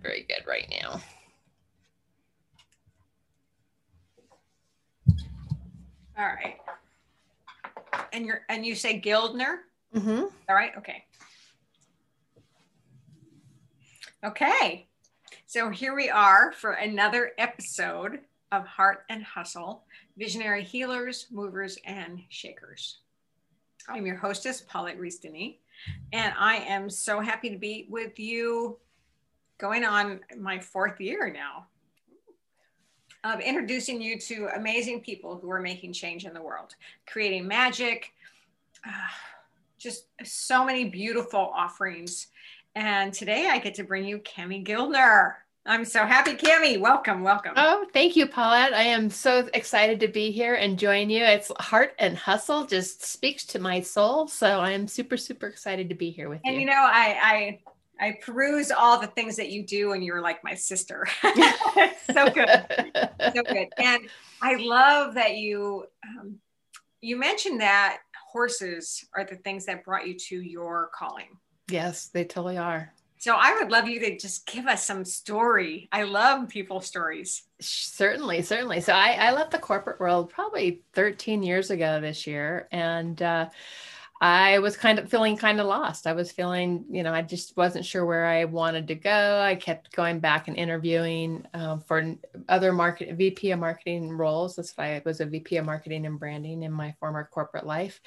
very good right now. All right. And you're and you say Guildner? Mm-hmm. All right. Okay. Okay. So here we are for another episode of Heart and Hustle Visionary Healers, Movers, and Shakers. I'm your hostess, Paulette Reese-Denis, and I am so happy to be with you going on my fourth year now of introducing you to amazing people who are making change in the world, creating magic, uh, just so many beautiful offerings. And today I get to bring you Kami Guildner. I'm so happy, Kami. Welcome, welcome. Oh, thank you, Paulette. I am so excited to be here and join you. It's heart and hustle just speaks to my soul. So I am super, super excited to be here with and you. And you know, I, I I peruse all the things that you do, and you're like my sister. so good, so good. And I love that you um, you mentioned that horses are the things that brought you to your calling. Yes, they totally are. So I would love you to just give us some story. I love people's stories. Certainly, certainly. So I, I left the corporate world probably 13 years ago this year, and. Uh, I was kind of feeling kind of lost. I was feeling, you know, I just wasn't sure where I wanted to go. I kept going back and interviewing um, for other market VP of marketing roles. That's why I was a VP of marketing and branding in my former corporate life.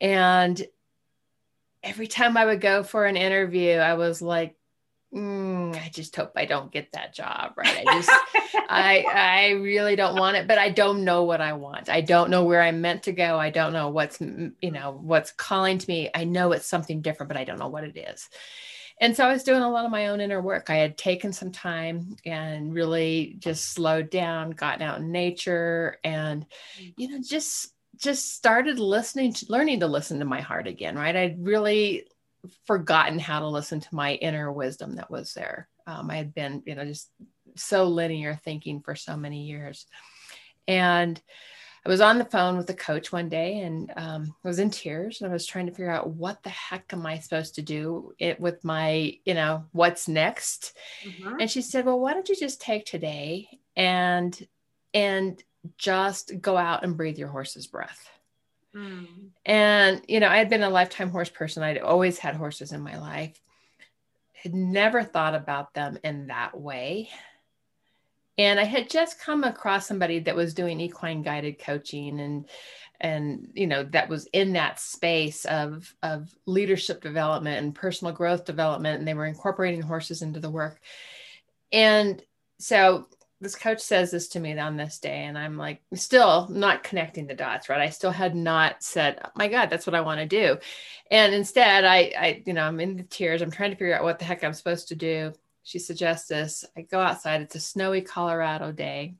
And every time I would go for an interview, I was like, mm, I just hope I don't get that job, right? I just, I, I really don't want it, but I don't know what I want. I don't know where I'm meant to go. I don't know what's, you know, what's calling to me. I know it's something different, but I don't know what it is. And so I was doing a lot of my own inner work. I had taken some time and really just slowed down, gotten out in nature, and you know, just just started listening to learning to listen to my heart again. Right, I'd really forgotten how to listen to my inner wisdom that was there. Um, I had been, you know, just so linear thinking for so many years. And I was on the phone with a coach one day and um, I was in tears and I was trying to figure out what the heck am I supposed to do it with my, you know, what's next. Mm-hmm. And she said, well, why don't you just take today and, and just go out and breathe your horse's breath. Mm. And, you know, I had been a lifetime horse person. I'd always had horses in my life. Had never thought about them in that way. And I had just come across somebody that was doing equine guided coaching and and you know that was in that space of of leadership development and personal growth development and they were incorporating horses into the work. And so this coach says this to me on this day and i'm like still not connecting the dots right? I still had not said oh my god that's what i want to do. And instead i i you know i'm in the tears. I'm trying to figure out what the heck i'm supposed to do. She suggests this. I go outside. It's a snowy colorado day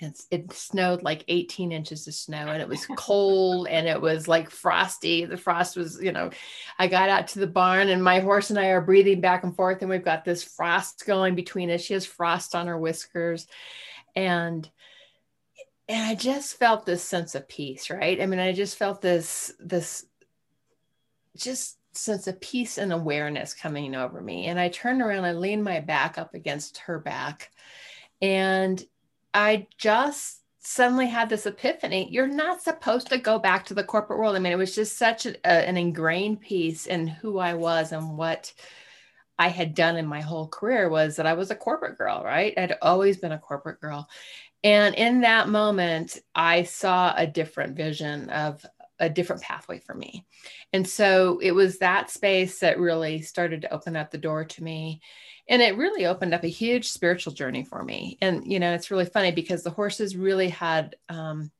it's, it snowed like 18 inches of snow and it was cold and it was like frosty. The frost was, you know, I got out to the barn and my horse and I are breathing back and forth and we've got this frost going between us. She has frost on her whiskers. And and I just felt this sense of peace, right? I mean, I just felt this this just sense of peace and awareness coming over me. And I turned around, I leaned my back up against her back. And I just suddenly had this epiphany. You're not supposed to go back to the corporate world. I mean, it was just such a, a, an ingrained piece in who I was and what I had done in my whole career was that I was a corporate girl, right? I'd always been a corporate girl. And in that moment, I saw a different vision of a different pathway for me. And so it was that space that really started to open up the door to me and it really opened up a huge spiritual journey for me. And you know it's really funny because the horses really had um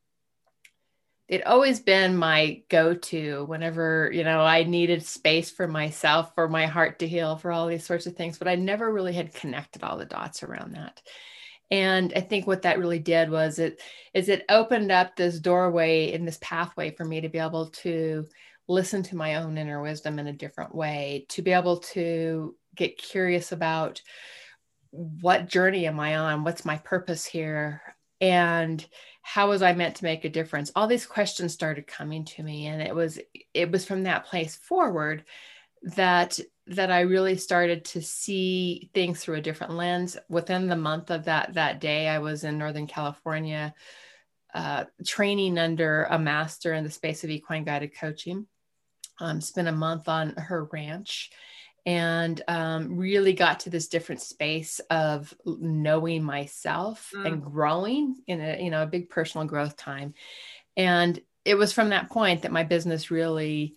it always been my go-to whenever you know i needed space for myself for my heart to heal for all these sorts of things but i never really had connected all the dots around that. And i think what that really did was it is it opened up this doorway in this pathway for me to be able to listen to my own inner wisdom in a different way to be able to get curious about what journey am I on? What's my purpose here? And how was I meant to make a difference? All these questions started coming to me. And it was, it was from that place forward that that I really started to see things through a different lens. Within the month of that that day, I was in Northern California, uh, training under a master in the space of equine guided coaching. Um, spent a month on her ranch, and um, really got to this different space of knowing myself mm. and growing in a you know a big personal growth time, and it was from that point that my business really,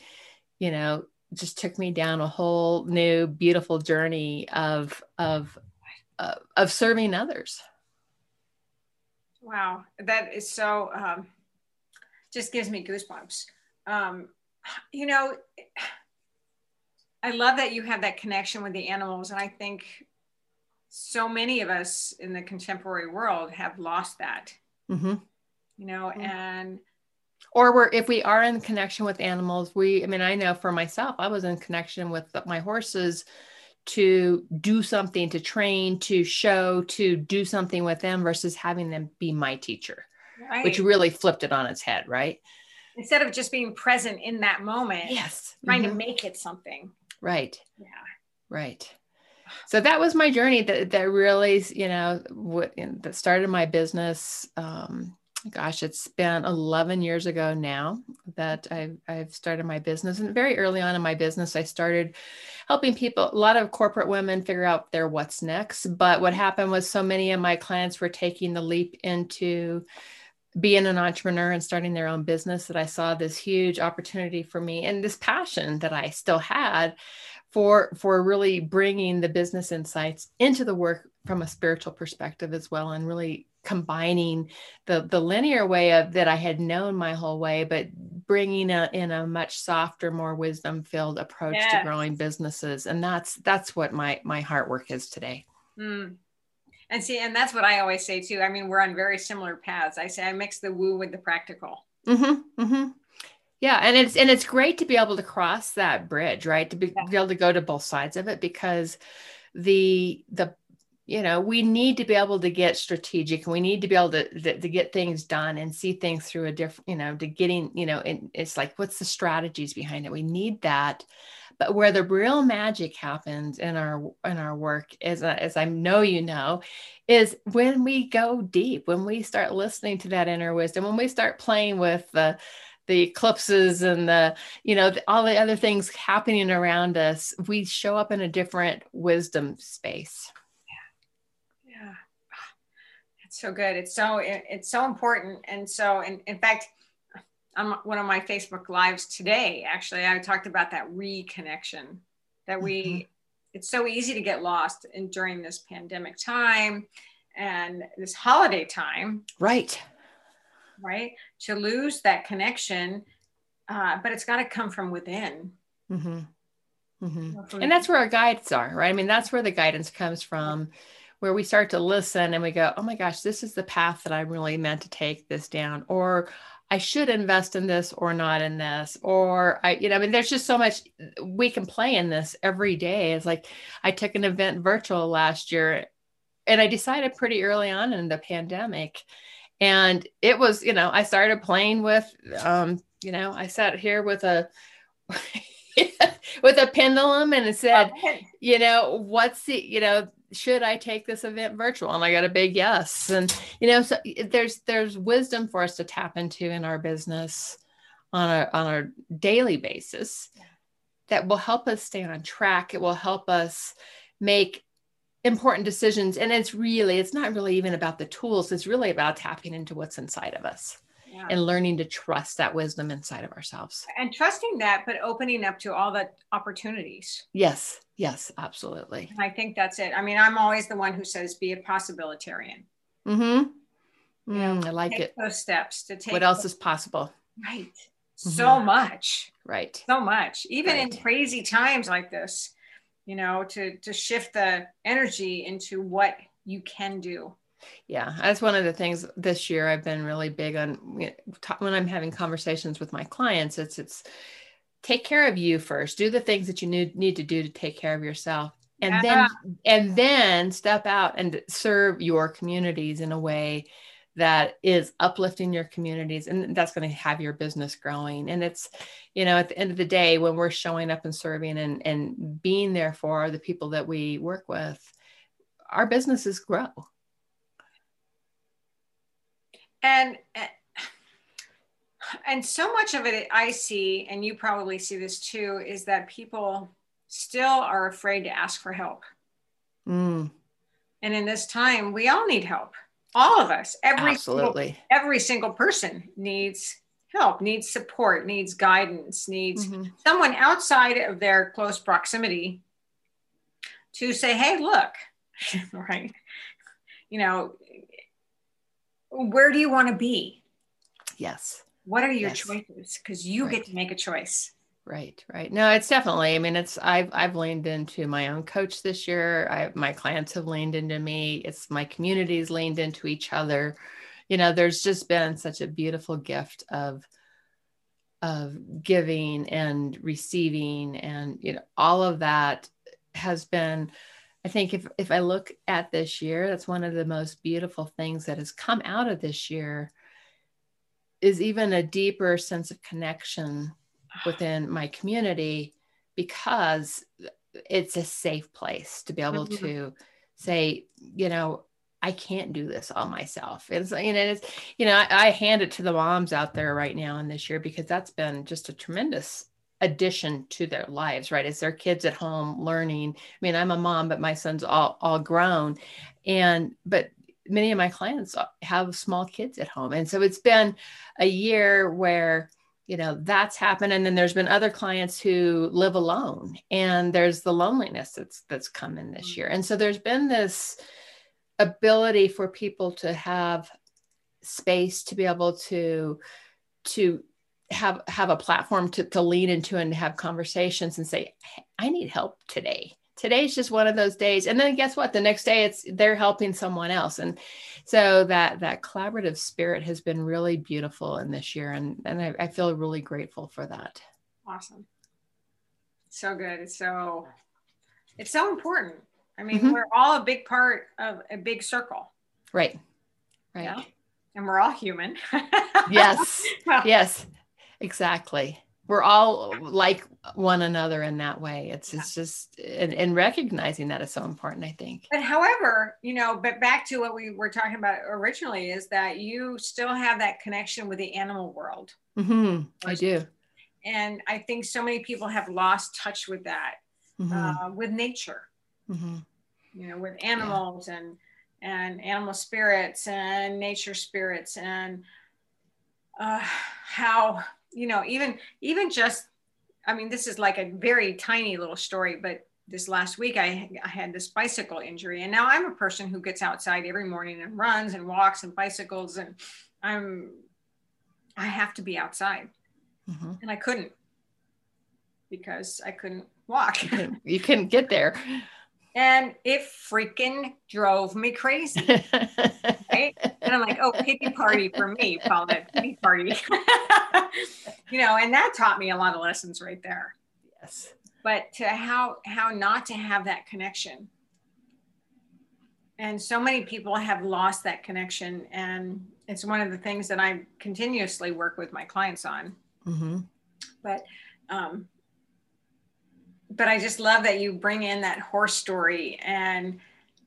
you know, just took me down a whole new beautiful journey of of uh, of serving others. Wow. That is so um, just gives me goosebumps. Um, you know i love that you have that connection with the animals and i think so many of us in the contemporary world have lost that mm-hmm. you know mm-hmm. and or we're if we are in connection with animals we i mean i know for myself i was in connection with my horses to do something to train to show to do something with them versus having them be my teacher right. which really flipped it on its head right instead of just being present in that moment yes trying mm-hmm. to make it something right yeah right so that was my journey that, that really you know what that started my business um, gosh, it's been 11 years ago now that I've, I've started my business. And very early on in my business, I started helping people, a lot of corporate women figure out their what's next. But what happened was so many of my clients were taking the leap into being an entrepreneur and starting their own business that I saw this huge opportunity for me and this passion that I still had for for really bringing the business insights into the work from a spiritual perspective as well and really combining the the linear way of that I had known my whole way, but bringing a, in a much softer, more wisdom filled approach yes. to growing businesses, and that's that's what my my heart work is today. Mm. And see, and that's what I always say too. I mean, we're on very similar paths. I say I mix the woo with the practical. Mm-hmm, mm-hmm. Yeah, and it's and it's great to be able to cross that bridge, right? To be, yeah. be able to go to both sides of it because the the you know we need to be able to get strategic and we need to be able to, to, to get things done and see things through a different you know to getting you know and it's like what's the strategies behind it we need that but where the real magic happens in our in our work is uh, as i know you know is when we go deep when we start listening to that inner wisdom when we start playing with the the eclipses and the you know all the other things happening around us we show up in a different wisdom space yeah yeah it's so good. It's so it's so important. And so, in, in fact, on one of my Facebook lives today, actually, I talked about that reconnection. That we, mm-hmm. it's so easy to get lost in during this pandemic time and this holiday time. Right. Right. To lose that connection, uh, but it's got to come from within. Mm-hmm. Mm-hmm. And that's where our guides are, right? I mean, that's where the guidance comes from where we start to listen and we go, oh my gosh, this is the path that I'm really meant to take this down, or I should invest in this or not in this, or I, you know, I mean, there's just so much we can play in this every day. It's like I took an event virtual last year and I decided pretty early on in the pandemic. And it was, you know, I started playing with, um, you know, I sat here with a, with a pendulum and it said, you know, what's the, you know, should I take this event virtual? And I got a big yes. And you know, so there's there's wisdom for us to tap into in our business on a on a daily basis that will help us stay on track. It will help us make important decisions. And it's really, it's not really even about the tools. It's really about tapping into what's inside of us yeah. and learning to trust that wisdom inside of ourselves. And trusting that, but opening up to all the opportunities. Yes, yes, absolutely. And I think that's it. I mean, I'm always the one who says be a possibilitarian. Mm-hmm. You know, mm, I like it. Those steps to take. What else is possible? Right. Mm-hmm. So much. Right. So much. Even right. in crazy times like this, you know, to to shift the energy into what you can do yeah, that's one of the things this year I've been really big on when I'm having conversations with my clients. It's it's take care of you first. Do the things that you need need to do to take care of yourself, and yeah. then and then step out and serve your communities in a way that is uplifting your communities and that's going to have your business growing and it's you know at the end of the day when we're showing up and serving and and being there for the people that we work with our businesses grow and and so much of it i see and you probably see this too is that people still are afraid to ask for help. Mm. and in this time we all need help. All of us. Every absolutely. single, every single person needs help needs support needs guidance needs mm-hmm. someone outside of their close proximity to say hey look right? You know where do you want to be yes what are your yes. choices because you right. get to make a choice Right, right. No, it's definitely. I mean, it's I've I've leaned into my own coach this year. I my clients have leaned into me. It's my communities leaned into each other. You know, there's just been such a beautiful gift of of giving and receiving and you know all of that has been I think if if I look at this year, that's one of the most beautiful things that has come out of this year is even a deeper sense of connection within my community because it's a safe place to be able mm-hmm. to say, you know, I can't do this all myself. It's you know, it's you know, I, I, hand it to the moms out there right now in this year because that's been just a tremendous addition to their lives, right? As their kids at home learning. I mean, I'm a mom, but my son's all all grown, and but many of my clients have small kids at home, and so it's been a year where you know that's happened. And then there's been other clients who live alone and there's the loneliness that's that's come in this mm. year. And so there's been this ability for people to have space to be able to to have have a platform to, to lean into and have conversations and say i need help today. Today's just one of those days. And then guess what? The next day it's they're helping someone else. And so that that collaborative spirit has been really beautiful in this year and and I, I feel really grateful for that. Awesome. So good. It's so it's so important. I mean mm-hmm. we're all a big part of a big circle. Right. Right. Yeah? and we're all human. Yes. Yes exactly we're all like one another in that way it's it's just and, and, recognizing that is so important i think but however you know but back to what we were talking about originally is that you still have that connection with the animal world mm-hmm. i do and i think so many people have lost touch with that mm-hmm. uh, with nature mm-hmm. you know with animals yeah. and and animal spirits and nature spirits and uh, how you know, even even just, I mean, this is like a very tiny little story, but this last week I, I had this bicycle injury, and now I'm a person who gets outside every morning and runs and walks and bicycles, and I'm I have to be outside, mm-hmm. and I couldn't because I couldn't walk. You couldn't, you couldn't get there and it freaking drove me crazy. right? And I'm like, oh, pity party for me, call it pity party. you know, and that taught me a lot of lessons right there. Yes. But to how how not to have that connection. And so many people have lost that connection. And it's one of the things that I continuously work with my clients on. Mm-hmm. But um, but I just love that you bring in that horse story and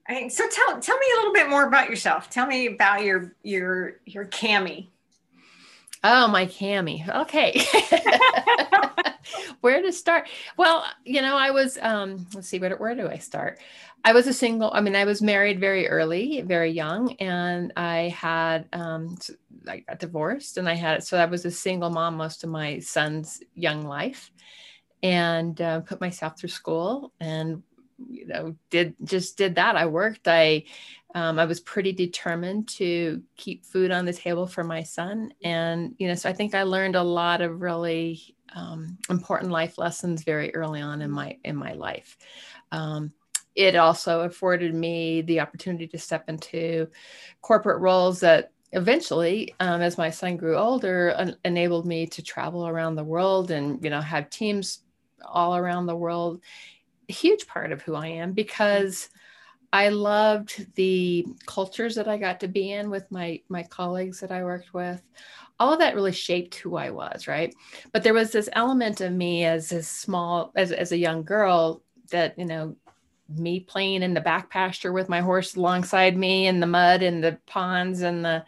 I, so tell tell me a little bit more about yourself. Tell me about your your your Kami. Oh, my Kami. Okay. where to start? Well, you know, I was um let's see where where do I start? I was a single, I mean, I was married very early, very young, and I had um I got divorced and I had so I was a single mom most of my son's young life and uh, put myself through school and you know did just did that. I worked. I um, i was pretty determined to keep food on the table for my son and you know so i think i learned a lot of really um, important life lessons very early on in my in my life. Um, it also afforded me the opportunity to step into corporate roles that eventually um, as my son grew older enabled me to travel around the world and you know have teams all around the world a huge part of who I am because I loved the cultures that I got to be in with my my colleagues that I worked with. All of that really shaped who I was, right? But there was this element of me as a small as as a young girl that, you know, me playing in the back pasture with my horse alongside me in the mud and the ponds and the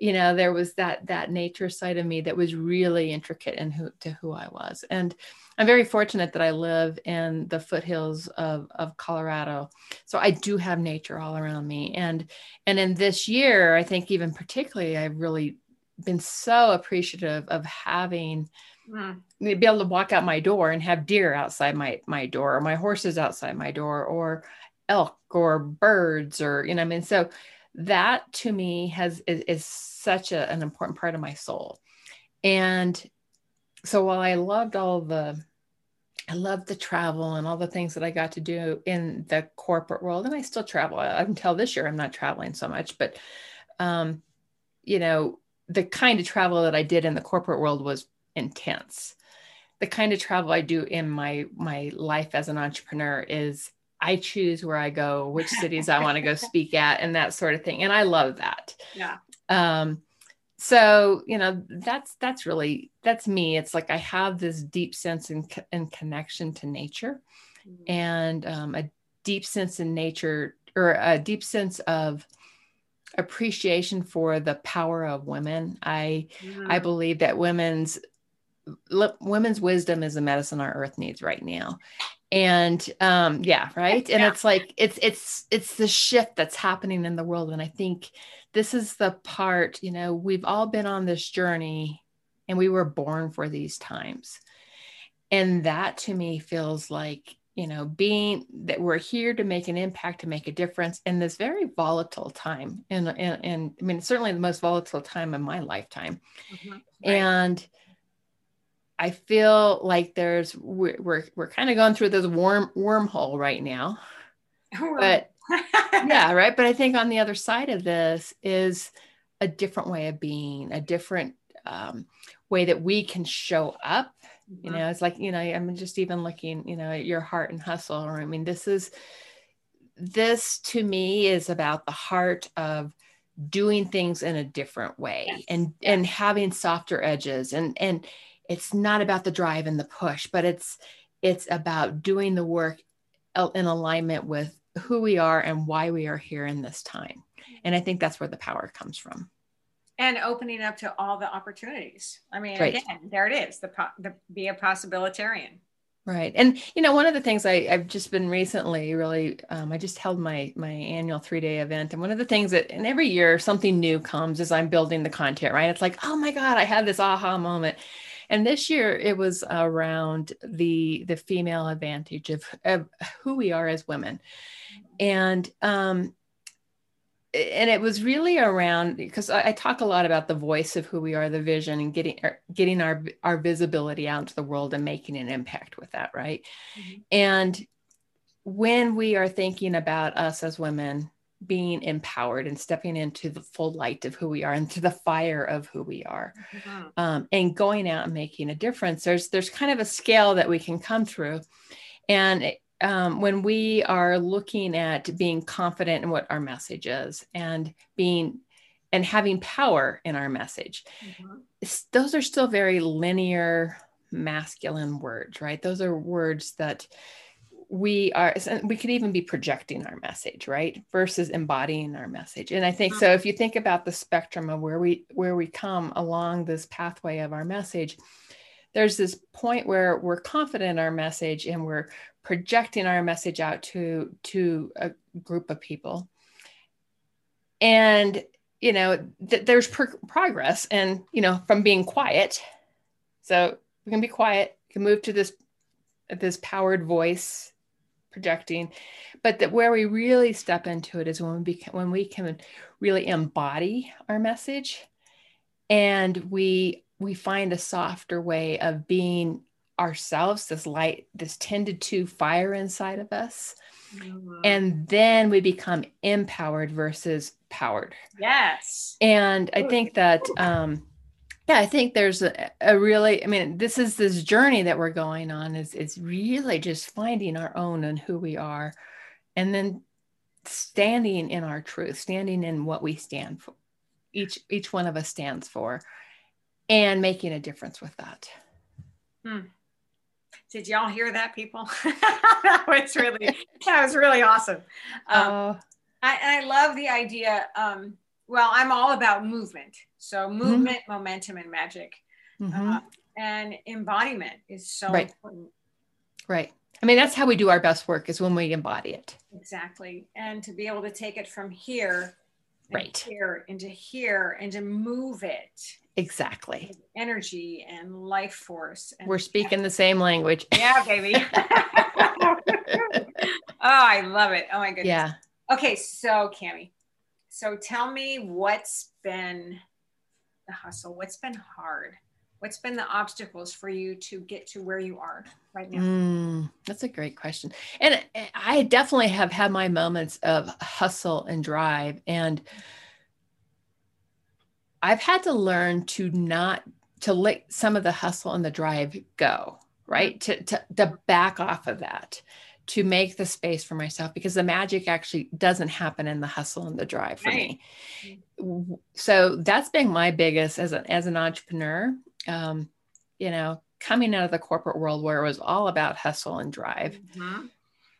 you know there was that that nature side of me that was really intricate in who to who I was and I'm very fortunate that I live in the foothills of, of Colorado. So I do have nature all around me. And and in this year, I think even particularly I've really been so appreciative of having mm. be able to walk out my door and have deer outside my my door or my horses outside my door or elk or birds or you know I mean so that to me has is, is such a, an important part of my soul and so while I loved all the I loved the travel and all the things that I got to do in the corporate world, and I still travel until this year. I'm not traveling so much, but um, you know, the kind of travel that I did in the corporate world was intense. The kind of travel I do in my my life as an entrepreneur is I choose where I go, which cities I want to go speak at, and that sort of thing. And I love that. Yeah. Um, so you know that's that's really that's me it's like i have this deep sense and, and connection to nature mm-hmm. and um, a deep sense in nature or a deep sense of appreciation for the power of women i mm-hmm. i believe that women's women's wisdom is the medicine our earth needs right now and um yeah right and yeah. it's like it's it's it's the shift that's happening in the world and i think this is the part, you know, we've all been on this journey and we were born for these times. And that to me feels like, you know, being that we're here to make an impact, to make a difference in this very volatile time. And, and, and I mean, certainly the most volatile time of my lifetime. Mm-hmm. Right. And I feel like there's, we're, we're, we're kind of going through this worm wormhole right now. but yeah, right. But I think on the other side of this is a different way of being, a different um, way that we can show up. Mm-hmm. You know, it's like, you know, I'm just even looking, you know, at your heart and hustle. Or I mean, this is, this to me is about the heart of doing things in a different way yes. and and having softer edges and and it's not about the drive and the push but it's it's about doing the work in alignment with who we are and why we are here in this time. And I think that's where the power comes from. And opening up to all the opportunities. I mean, right. again, there it is. The, the be a possibilitarian. Right. And you know, one of the things I, have just been recently really um, I just held my my annual three day event. And one of the things that and every year something new comes as I'm building the content, right? It's like, oh my God, I had this aha moment. And this year it was around the the female advantage of, of who we are as women and um, and it was really around because I, I, talk a lot about the voice of who we are, the vision, and getting er, getting our our visibility out into the world and making an impact with that, right? Mm-hmm. And when we are thinking about us as women being empowered and stepping into the full light of who we are, into the fire of who we are, mm-hmm. um, and going out and making a difference, there's there's kind of a scale that we can come through, and um, when we are looking at being confident in what our message is and being and having power in our message mm-hmm. those are still very linear masculine words right those are words that we are we could even be projecting our message right versus embodying our message. And i think so if you think about the spectrum of where we where we come along this pathway of our message there's this point where we're confident in our message and we're projecting our message out to to a group of people. And you know th- there's pro- progress and you know from being quiet. So we can be quiet can move to this this powered voice projecting but that where we really step into it is when we can, when we can really embody our message and we we find a softer way of being ourselves, this light, this tended to fire inside of us. Mm-hmm. And then we become empowered versus powered. Yes. And I think that, um, yeah, I think there's a, a, really, I mean, this is this journey that we're going on is, is really just finding our own and who we are. And then standing in our truth, standing in what we stand for, each each one of us stands for, and making a difference with that. Hmm. Did y'all hear that, people? that was really that was really awesome. Um, uh, I, I love the idea. Um, well, I'm all about movement. So mm-hmm. movement, mm-hmm. momentum, and magic. Mm-hmm. Uh, and embodiment is so right. important. Right. I mean, that's how we do our best work is when we embody it. Exactly. And to be able to take it from here, right here into here, and to move it exactly energy and life force. And We're speaking the same language. Yeah, baby. oh, I love it. Oh my goodness. Yeah. Okay, so Kami, so tell me what's been the hustle? What's been hard? What's been the obstacles for you to get to where you are right now? Mm, that's a great question. And I definitely have had my moments of hustle and drive. And I've had to learn to not to let some of the hustle and the drive go, right? To, to, to back off of that to make the space for myself because the magic actually doesn't happen in the hustle and the drive for right. me. So that's been my biggest as an as an entrepreneur. Um, you know, coming out of the corporate world where it was all about hustle and drive. Mm-hmm.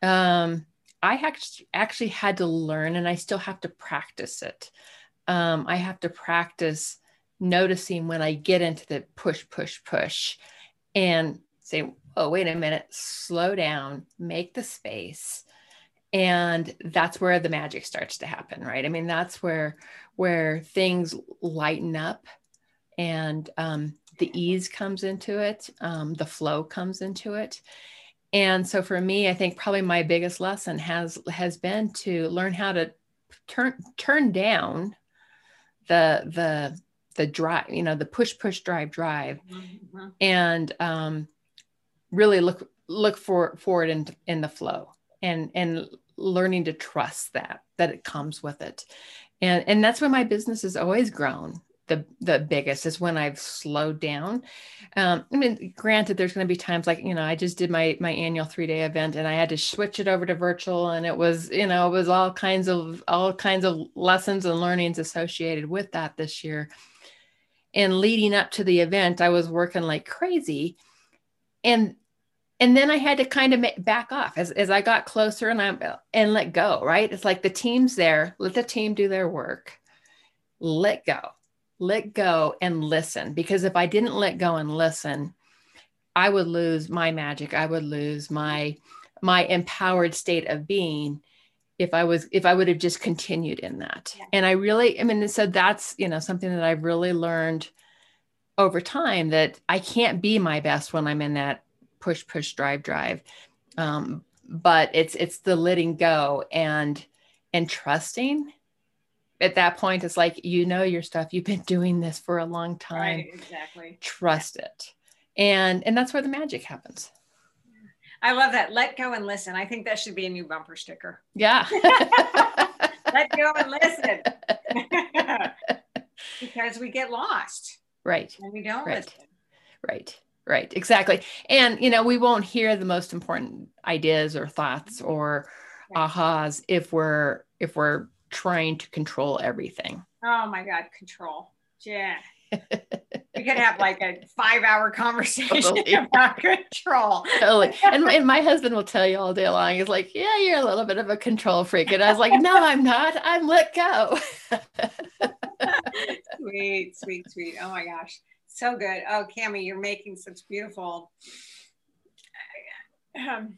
Um, I actually actually had to learn, and I still have to practice it. Um, I have to practice noticing when I get into the push, push, push, and say, oh, wait a minute, slow down, make the space. And that's where the magic starts to happen, right? I mean, that's where where things lighten up and um, the ease comes into it, um, the flow comes into it. And so for me, I think probably my biggest lesson has has been to learn how to turn turn down the the the drive, you know, the push push drive drive, mm-hmm. and um, really look look for for it in in the flow and and learning to trust that that it comes with it and and that's where my business has always grown the the biggest is when I've slowed down. Um, I mean, granted, there's going to be times like you know I just did my my annual three day event and I had to switch it over to virtual, and it was you know it was all kinds of all kinds of lessons and learnings associated with that this year. And leading up to the event, I was working like crazy, and and then I had to kind of back off as, as I got closer and I and let go. Right? It's like the team's there. Let the team do their work. Let go. Let go and listen. Because if I didn't let go and listen, I would lose my magic. I would lose my my empowered state of being if I was if I would have just continued in that. Yeah. And I really, I mean, so that's you know something that I've really learned over time that I can't be my best when I'm in that push push drive drive. Um, but it's it's the letting go and and trusting. At that point it's like you know your stuff you've been doing this for a long time. Right, exactly. Trust it. And and that's where the magic happens. I love that. Let go and listen. I think that should be a new bumper sticker. Yeah. Let go and listen. Because we get lost right and we don't right. listen right right exactly and you know we won't hear the most important ideas or thoughts mm-hmm. or ahas if we're if we're trying to control everything oh my god control yeah we could have like a five hour conversation totally. about control. Totally. And, and my husband will tell you all day long, he's like, Yeah, you're a little bit of a control freak. And I was like, No, I'm not. I'm let go. Sweet, sweet, sweet. Oh my gosh. So good. Oh, Kami, you're making such beautiful, um,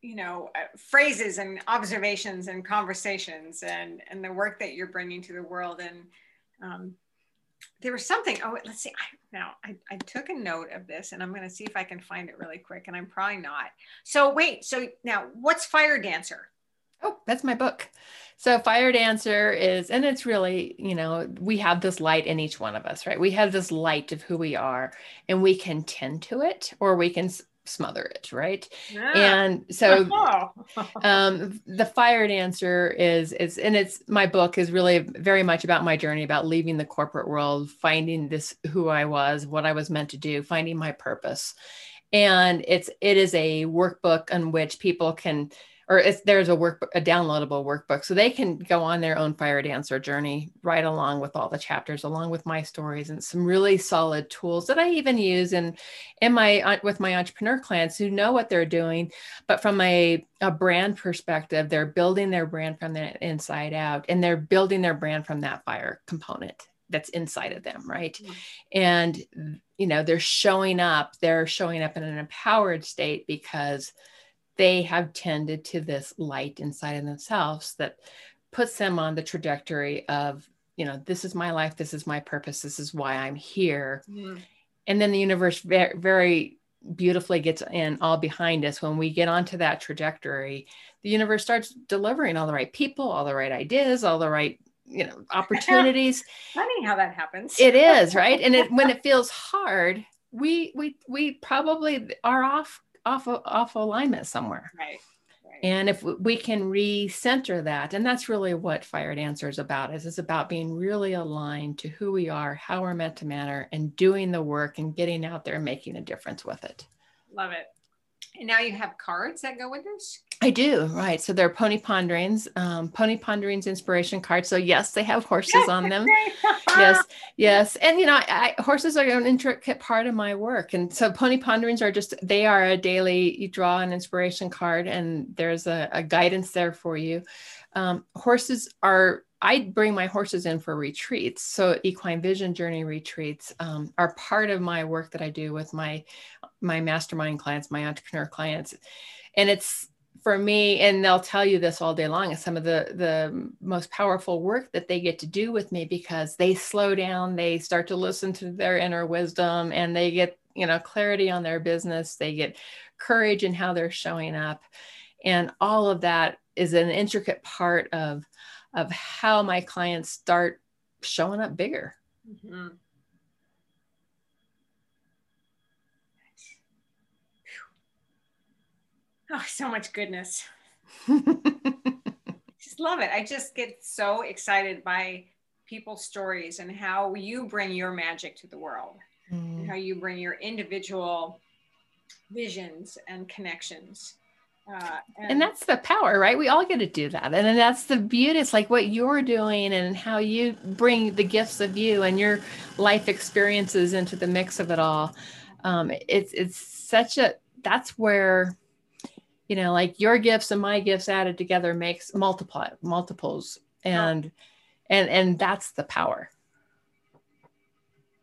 you know, uh, phrases and observations and conversations and and the work that you're bringing to the world. And um, there was something. Oh, let's see. I, now I, I took a note of this, and I'm going to see if I can find it really quick. And I'm probably not. So wait. So now, what's Fire Dancer? Oh, that's my book. So fire dancer is, and it's really, you know, we have this light in each one of us, right? We have this light of who we are and we can tend to it or we can smother it, right? Yeah. And so um, the fire dancer is, is, and it's, my book is really very much about my journey about leaving the corporate world, finding this, who I was, what I was meant to do, finding my purpose. And it's, it is a workbook on which people can, or there's a work a downloadable workbook. So they can go on their own fire dancer journey right along with all the chapters along with my stories and some really solid tools that i even use in in my uh, with my entrepreneur clients who know what they're doing. But from a, a brand perspective they're building their brand from the inside out and they're building their brand from that fire component that's inside of them right? Mm-hmm. and you know they're showing up they're showing up in an empowered state because they have tended to this light inside of themselves that puts them on the trajectory of you know this is my life this is my purpose this is why i'm here. Mm. and then the universe very, very beautifully gets in all behind us. When we get onto that trajectory the universe starts delivering all the right people all the right ideas all the right you know opportunities. Funny how that happens. It is right? And it, when it feels hard we we we probably are off off off alignment somewhere. Right. And if we can recenter that, and that's really what Fire Dancer is about, is it's about being really aligned to who we are, how we're meant to matter, and doing the work and getting out there and making a difference with it. Love it. And now you have cards that go with this? I do, right. So they're pony ponderings, um, pony ponderings inspiration cards. So yes, they have horses on them. yes, yes. And you know, I, horses are an intricate part of my work. And so pony ponderings are just, they are a daily, you draw an inspiration card and there's a, a guidance there for you. Um, horses are I bring my horses in for retreats. So equine vision journey retreats um, are part of my work that I do with my my mastermind clients, my entrepreneur clients. And it's for me, and they'll tell you this all day long, is some of the the most powerful work that they get to do with me because they slow down, they start to listen to their inner wisdom, and they get you know clarity on their business. They get courage in how they're showing up, and all of that is an intricate part of of how my clients start showing up bigger. Mm-hmm. Oh, so much goodness. just love it. I just get so excited by people's stories and how you bring your magic to the world, mm. and how you bring your individual visions and connections. Uh, and, and, that's the power, right? We all get to do that. And, that's the beauty. It's like what you're doing and how you bring the gifts of you and your life experiences into the mix of it all. Um, it's, it's such a, that's where you know like your gifts and my gifts added together makes multiply multiples and and and that's the power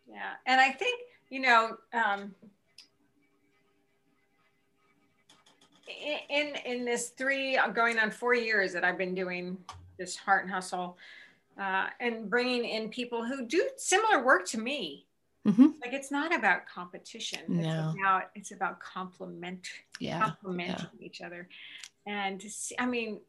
yeah and i think you know um in in this three going on four years that i've been doing this heart and hustle uh, and bringing in people who do similar work to me Mm-hmm. Like it's not about competition. No. It's about it's about complement, yeah. complementing yeah. each other. And see, I mean,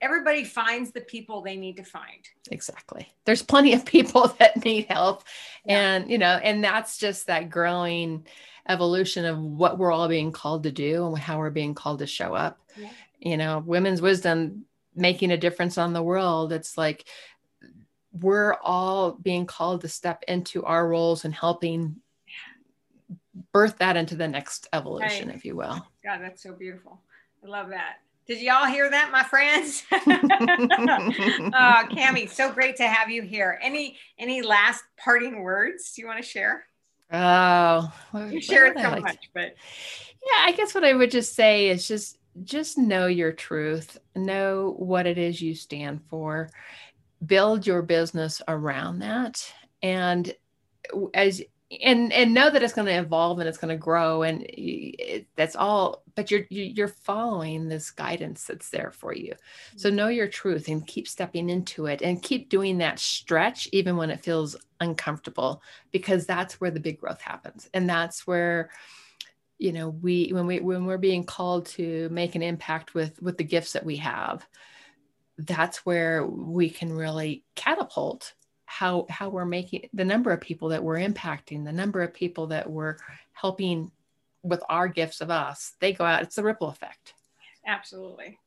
everybody finds the people they need to find. Exactly. There's plenty of people that need help. Yeah. And, you know, and that's just that growing evolution of what we're all being called to do and how we're being called to show up. Yeah. You know, women's wisdom making a difference on the world. It's like we're all being called to step into our roles and helping birth that into the next evolution, right. if you will. God, that's so beautiful. I love that. Did y'all hear that, my friends? uh, Kami, so great to have you here. Any any last parting words you want to share? Oh, you shared so like? much, but yeah, I guess what I would just say is just just know your truth, know what it is you stand for, build your business around that and as and and know that it's going to evolve and it's going to grow and it, that's all but you're you're following this guidance that's there for you. So mm-hmm. know your truth and keep stepping into it and keep doing that stretch even when it feels uncomfortable because that's where the big growth happens. And that's where you know we when we when we're being called to make an impact with with the gifts that we have that's where we can really catapult how how we're making the number of people that we're impacting the number of people that we're helping with our gifts of us they go out it's a ripple effect absolutely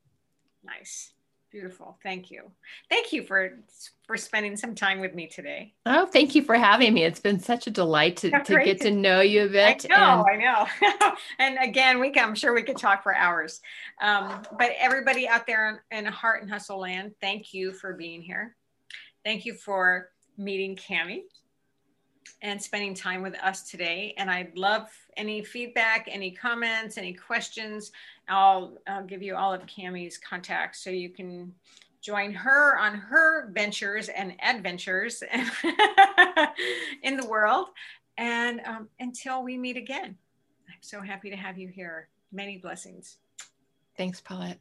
nice Beautiful. Thank you. Thank you for for spending some time with me today. Oh, thank you for having me. It's been such a delight to, to get to know you a bit. I know, and- I know. and again, we can, I'm sure we could talk for hours. Um, but everybody out there in, in Heart and Hustle Land, thank you for being here. Thank you for meeting Kami and spending time with us today. And I'd love any feedback, any comments, any questions. I'll, I'll give you all of Kami's contacts so you can join her on her ventures and adventures in the world. And um, until we meet again, I'm so happy to have you here. Many blessings. Thanks, Paulette.